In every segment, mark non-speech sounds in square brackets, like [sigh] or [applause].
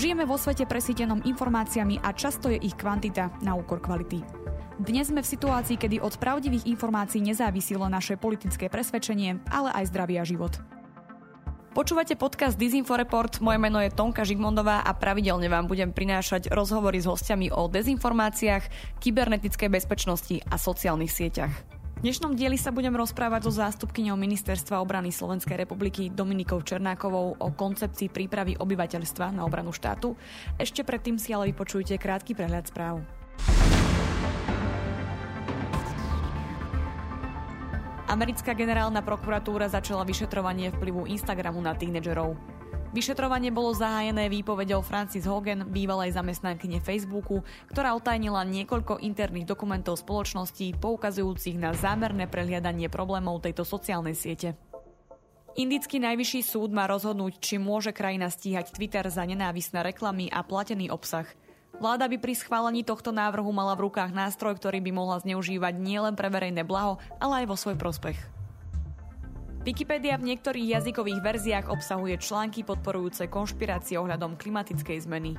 Žijeme vo svete presítenom informáciami a často je ich kvantita na úkor kvality. Dnes sme v situácii, kedy od pravdivých informácií nezávisilo naše politické presvedčenie, ale aj zdravý a život. Počúvate podcast Disinfo Report, moje meno je Tonka Žigmondová a pravidelne vám budem prinášať rozhovory s hostiami o dezinformáciách, kybernetickej bezpečnosti a sociálnych sieťach. Dnešnom dieli sa budem rozprávať so zástupkyňou Ministerstva obrany Slovenskej republiky Dominikou Černákovou o koncepcii prípravy obyvateľstva na obranu štátu. Ešte predtým si ale vypočujte krátky prehľad správ. Americká generálna prokuratúra začala vyšetrovanie vplyvu Instagramu na tínedžerov. Vyšetrovanie bolo zahájené výpovedou Francis Hogan, bývalej zamestnankyne Facebooku, ktorá otajnila niekoľko interných dokumentov spoločnosti poukazujúcich na zámerné prehliadanie problémov tejto sociálnej siete. Indický najvyšší súd má rozhodnúť, či môže krajina stíhať Twitter za nenávisné reklamy a platený obsah. Vláda by pri schválení tohto návrhu mala v rukách nástroj, ktorý by mohla zneužívať nielen pre verejné blaho, ale aj vo svoj prospech. Wikipedia v niektorých jazykových verziách obsahuje články podporujúce konšpirácie ohľadom klimatickej zmeny.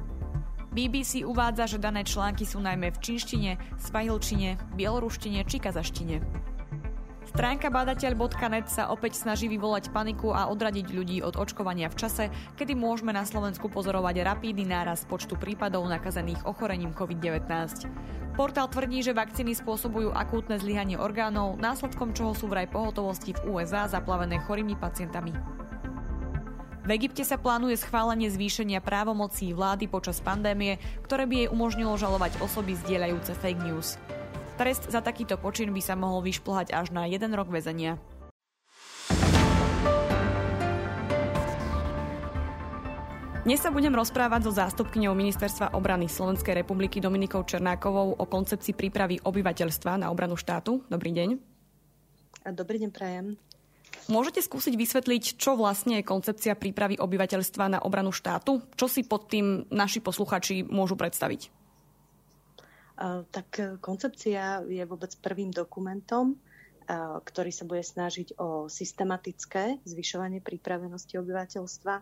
BBC uvádza, že dané články sú najmä v čínštine, svahilčine, bieloruštine či kazaštine. Stránka badateľ.net sa opäť snaží vyvolať paniku a odradiť ľudí od očkovania v čase, kedy môžeme na Slovensku pozorovať rapídny náraz počtu prípadov nakazených ochorením COVID-19. Portál tvrdí, že vakcíny spôsobujú akútne zlyhanie orgánov, následkom čoho sú vraj pohotovosti v USA zaplavené chorými pacientami. V Egypte sa plánuje schválenie zvýšenia právomocí vlády počas pandémie, ktoré by jej umožnilo žalovať osoby zdieľajúce fake news. Trest za takýto počin by sa mohol vyšplhať až na jeden rok väzenia. Dnes sa budem rozprávať so zástupkyňou Ministerstva obrany Slovenskej republiky Dominikou Černákovou o koncepcii prípravy obyvateľstva na obranu štátu. Dobrý deň. Dobrý deň, prajem. Môžete skúsiť vysvetliť, čo vlastne je koncepcia prípravy obyvateľstva na obranu štátu? Čo si pod tým naši posluchači môžu predstaviť? Tak e, koncepcia je vôbec prvým dokumentom, e, ktorý sa bude snažiť o systematické zvyšovanie pripravenosti obyvateľstva.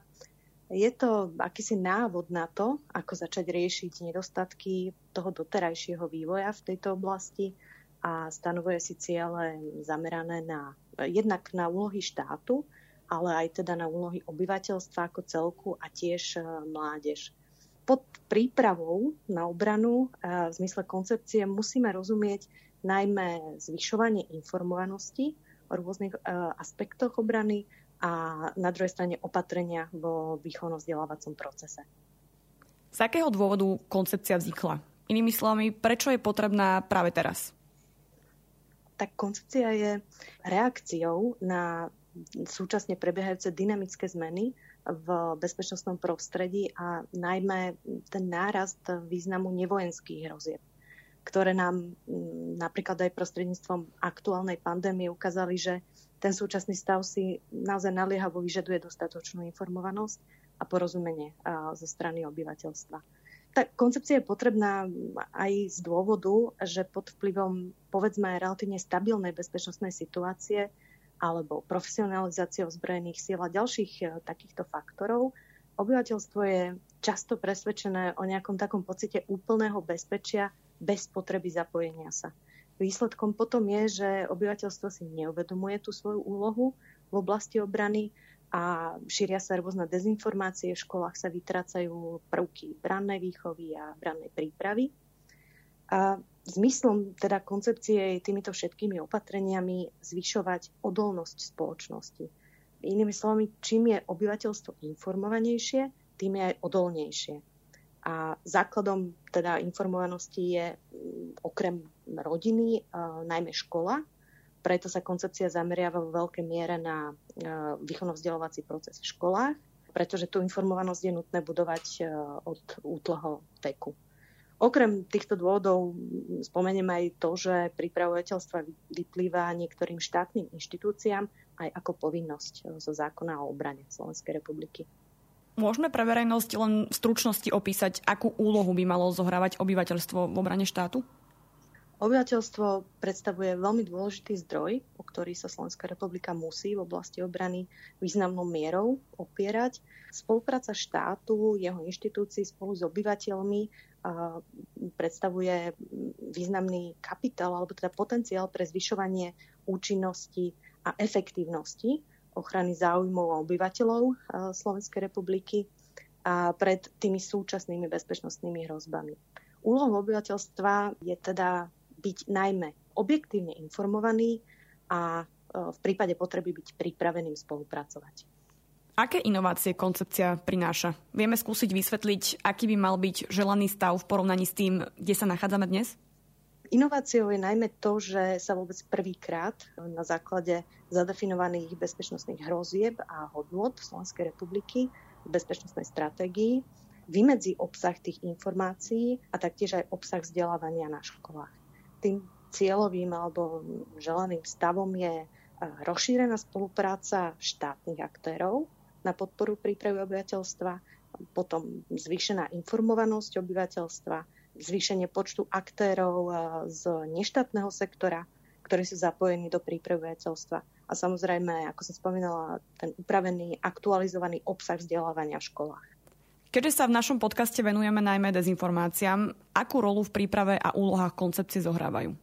Je to akýsi návod na to, ako začať riešiť nedostatky toho doterajšieho vývoja v tejto oblasti a stanovuje si ciele zamerané na jednak na úlohy štátu, ale aj teda na úlohy obyvateľstva ako celku a tiež e, mládež pod prípravou na obranu v zmysle koncepcie musíme rozumieť najmä zvyšovanie informovanosti o rôznych e, aspektoch obrany a na druhej strane opatrenia vo výchovno-vzdelávacom procese. Z akého dôvodu koncepcia vznikla? Inými slovami, prečo je potrebná práve teraz? Tak koncepcia je reakciou na súčasne prebiehajúce dynamické zmeny v bezpečnostnom prostredí a najmä ten nárast významu nevojenských hrozieb, ktoré nám mm, napríklad aj prostredníctvom aktuálnej pandémie ukázali, že ten súčasný stav si naozaj naliehavo vyžaduje dostatočnú informovanosť a porozumenie zo strany obyvateľstva. Tá koncepcia je potrebná aj z dôvodu, že pod vplyvom povedzme relatívne stabilnej bezpečnostnej situácie alebo profesionalizáciou zbrojených síl a ďalších e, takýchto faktorov, obyvateľstvo je často presvedčené o nejakom takom pocite úplného bezpečia bez potreby zapojenia sa. Výsledkom potom je, že obyvateľstvo si neuvedomuje tú svoju úlohu v oblasti obrany a šíria sa rôzne dezinformácie, v školách sa vytrácajú prvky brannej výchovy a brannej prípravy. A Zmyslom teda koncepcie je týmito všetkými opatreniami zvyšovať odolnosť spoločnosti. Inými slovami, čím je obyvateľstvo informovanejšie, tým je aj odolnejšie. A základom teda informovanosti je mm, okrem rodiny najmä škola, preto sa koncepcia zameriava vo veľkej miere na výchovno-vzdelávací proces v školách, pretože tú informovanosť je nutné budovať od útleho veku. Okrem týchto dôvodov spomeniem aj to, že prípravovateľstva vyplýva niektorým štátnym inštitúciám aj ako povinnosť e, zo zákona o obrane Slovenskej republiky. Môžeme pre verejnosť len v stručnosti opísať, akú úlohu by malo zohrávať obyvateľstvo v obrane štátu? Obyvateľstvo predstavuje veľmi dôležitý zdroj, o ktorý sa Slovenská republika musí v oblasti obrany významnou mierou opierať. Spolupráca štátu, jeho inštitúcií spolu s obyvateľmi predstavuje významný kapitál alebo teda potenciál pre zvyšovanie účinnosti a efektívnosti ochrany záujmov obyvateľov Slovenskej republiky a pred tými súčasnými bezpečnostnými hrozbami. Úlohou obyvateľstva je teda byť najmä objektívne informovaný a e, v prípade potreby byť pripraveným spolupracovať. Aké inovácie koncepcia prináša? Vieme skúsiť vysvetliť, aký by mal byť želaný stav v porovnaní s tým, kde sa nachádzame dnes? Inováciou je najmä to, že sa vôbec prvýkrát na základe zadefinovaných bezpečnostných hrozieb a hodnot Slovenskej republiky v bezpečnostnej stratégii vymedzi obsah tých informácií a taktiež aj obsah vzdelávania na školách tým cieľovým alebo želaným stavom je e, rozšírená spolupráca štátnych aktérov na podporu prípravy obyvateľstva, potom zvýšená informovanosť obyvateľstva, zvýšenie počtu aktérov e, z neštátneho sektora, ktorí sú zapojení do prípravy obyvateľstva. A samozrejme, ako som spomínala, ten upravený, aktualizovaný obsah vzdelávania v školách. Keďže sa v našom podcaste venujeme najmä dezinformáciám, akú rolu v príprave a úlohách koncepcie zohrávajú?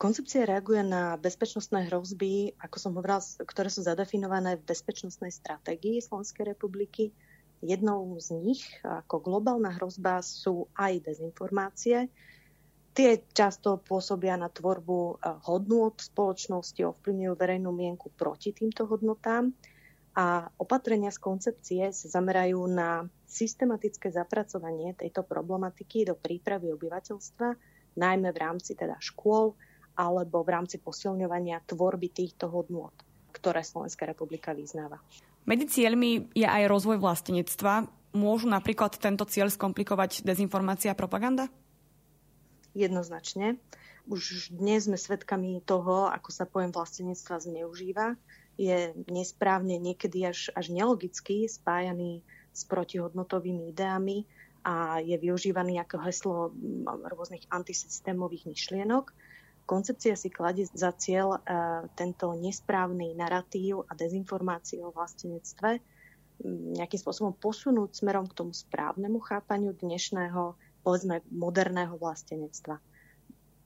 Koncepcia reaguje na bezpečnostné hrozby, ako som hovorila, ktoré sú zadefinované v bezpečnostnej stratégii Slovenskej republiky. Jednou z nich ako globálna hrozba sú aj dezinformácie. Tie často pôsobia na tvorbu eh, hodnôt spoločnosti, ovplyvňujú verejnú mienku proti týmto hodnotám a opatrenia z koncepcie sa zamerajú na systematické zapracovanie tejto problematiky do prípravy obyvateľstva, najmä v rámci teda škôl alebo v rámci posilňovania tvorby týchto hodnôt, ktoré Slovenská republika vyznáva. Medzi cieľmi je aj rozvoj vlastenectva. Môžu napríklad tento cieľ skomplikovať dezinformácia a propaganda? Jednoznačne. Už dnes sme svedkami toho, ako sa pojem vlastenectva zneužíva je nesprávne, niekedy až, až nelogicky spájaný s protihodnotovými ideami a je využívaný ako heslo rôznych antisystémových myšlienok. Koncepcia si kladie za cieľ uh, tento nesprávny narratív a dezinformáciu o vlastenectve nejakým spôsobom posunúť smerom k tomu správnemu chápaniu dnešného, povedzme, moderného vlastenectva.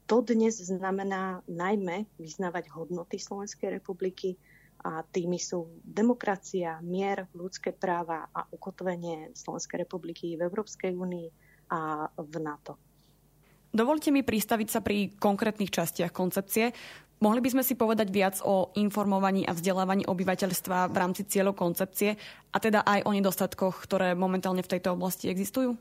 To dnes znamená najmä vyznávať hodnoty Slovenskej republiky, a tými sú demokracia, mier, ľudské práva a ukotvenie Slovenskej republiky v Európskej únii a v NATO. Dovolte mi pristaviť sa pri konkrétnych častiach koncepcie. Mohli by sme si povedať viac o informovaní a vzdelávaní obyvateľstva v rámci cieľov koncepcie a teda aj o nedostatkoch, ktoré momentálne v tejto oblasti existujú?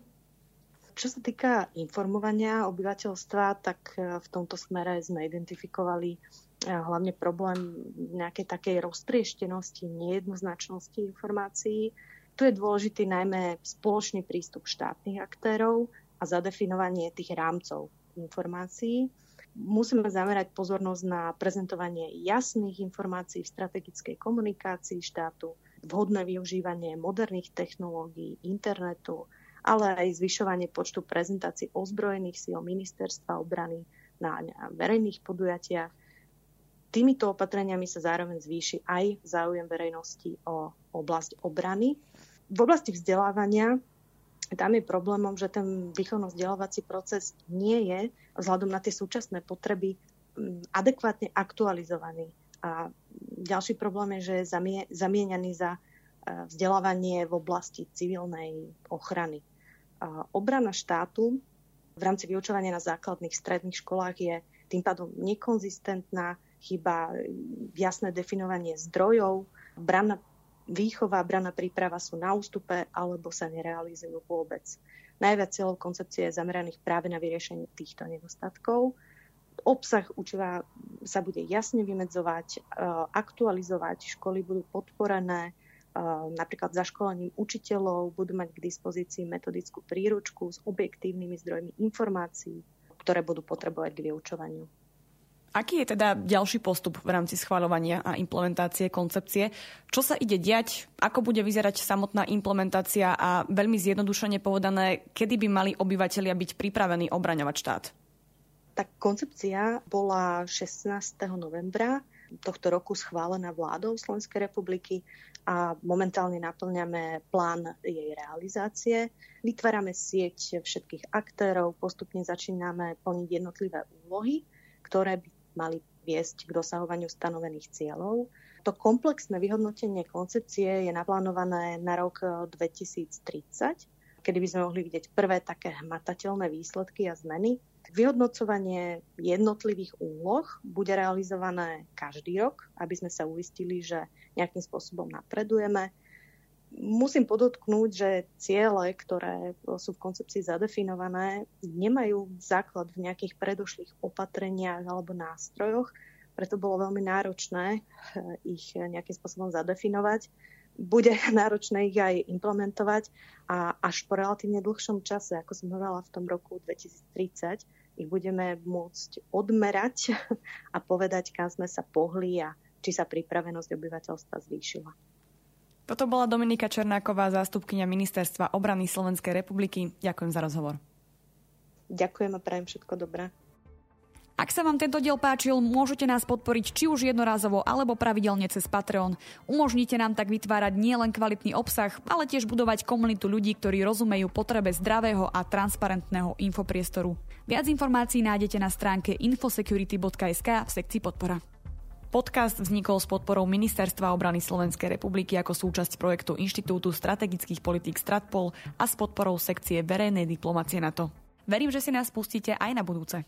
Čo sa týka informovania obyvateľstva, tak v tomto smere sme identifikovali hlavne problém nejakej takej roztrieštenosti, nejednoznačnosti informácií. Tu je dôležitý najmä spoločný prístup štátnych aktérov a zadefinovanie tých rámcov informácií. Musíme zamerať pozornosť na prezentovanie jasných informácií v strategickej komunikácii štátu, vhodné využívanie moderných technológií, internetu, ale aj zvyšovanie počtu prezentácií ozbrojených síl ministerstva obrany na verejných podujatiach, Týmito opatreniami sa zároveň zvýši aj záujem verejnosti o oblasť obrany. V oblasti vzdelávania tam je problémom, že ten výchovno-vzdelávací proces nie je vzhľadom na tie súčasné potreby mm, adekvátne aktualizovaný. A ďalší problém je, že je zamieňaný za e, vzdelávanie v oblasti civilnej ochrany. Obrana štátu v rámci vyučovania na základných stredných školách je tým pádom nekonzistentná, chýba jasné definovanie zdrojov, brana výchova, brana príprava sú na ústupe alebo sa nerealizujú vôbec. Najviac cieľov koncepcie je zameraných práve na vyriešenie týchto nedostatkov. Obsah učiva sa bude jasne vymedzovať, e, aktualizovať, školy budú podporené, e, napríklad zaškolením učiteľov budú mať k dispozícii metodickú príručku s objektívnymi zdrojmi informácií, ktoré budú potrebovať k vyučovaniu. Aký je teda ďalší postup v rámci schváľovania a implementácie koncepcie? Čo sa ide diať? Ako bude vyzerať samotná implementácia a veľmi zjednodušene povedané, kedy by mali obyvateľia byť pripravení obraňovať štát? Tá koncepcia bola 16. novembra tohto roku schválená vládou Slovenskej republiky a momentálne naplňame plán jej realizácie. Vytvárame sieť všetkých aktérov, postupne začíname plniť jednotlivé úlohy, ktoré by mali viesť k dosahovaniu stanovených cieľov. To komplexné vyhodnotenie koncepcie je naplánované na rok 2030, kedy by sme mohli vidieť prvé také hmatateľné výsledky a zmeny Vyhodnocovanie jednotlivých úloh bude realizované každý rok, aby sme sa uistili, že nejakým spôsobom napredujeme. Musím podotknúť, že ciele, ktoré sú v koncepcii zadefinované, nemajú základ v nejakých predošlých opatreniach alebo nástrojoch, preto bolo veľmi náročné eh, ich nejakým spôsobom zadefinovať. Bude [laughs] náročné ich aj implementovať a až po relatívne dlhšom čase, ako som hovorila v tom roku 2030, ich budeme môcť odmerať [laughs] a povedať, kam sme sa pohli a či sa pripravenosť obyvateľstva zvýšila. Toto bola Dominika Černáková, zástupkynia Ministerstva obrany Slovenskej republiky. Ďakujem za rozhovor. Ďakujem a prajem všetko dobré. Ak sa vám tento diel páčil, môžete nás podporiť či už jednorázovo alebo pravidelne cez Patreon. Umožnite nám tak vytvárať nielen kvalitný obsah, ale tiež budovať komunitu ľudí, ktorí rozumejú potrebe zdravého a transparentného infopriestoru. Viac informácií nájdete na stránke infosecurity.sk v sekcii podpora. Podcast vznikol s podporou Ministerstva obrany Slovenskej republiky ako súčasť projektu Inštitútu strategických politík Stratpol a s podporou sekcie verejnej diplomacie NATO. Verím, že si nás pustíte aj na budúce.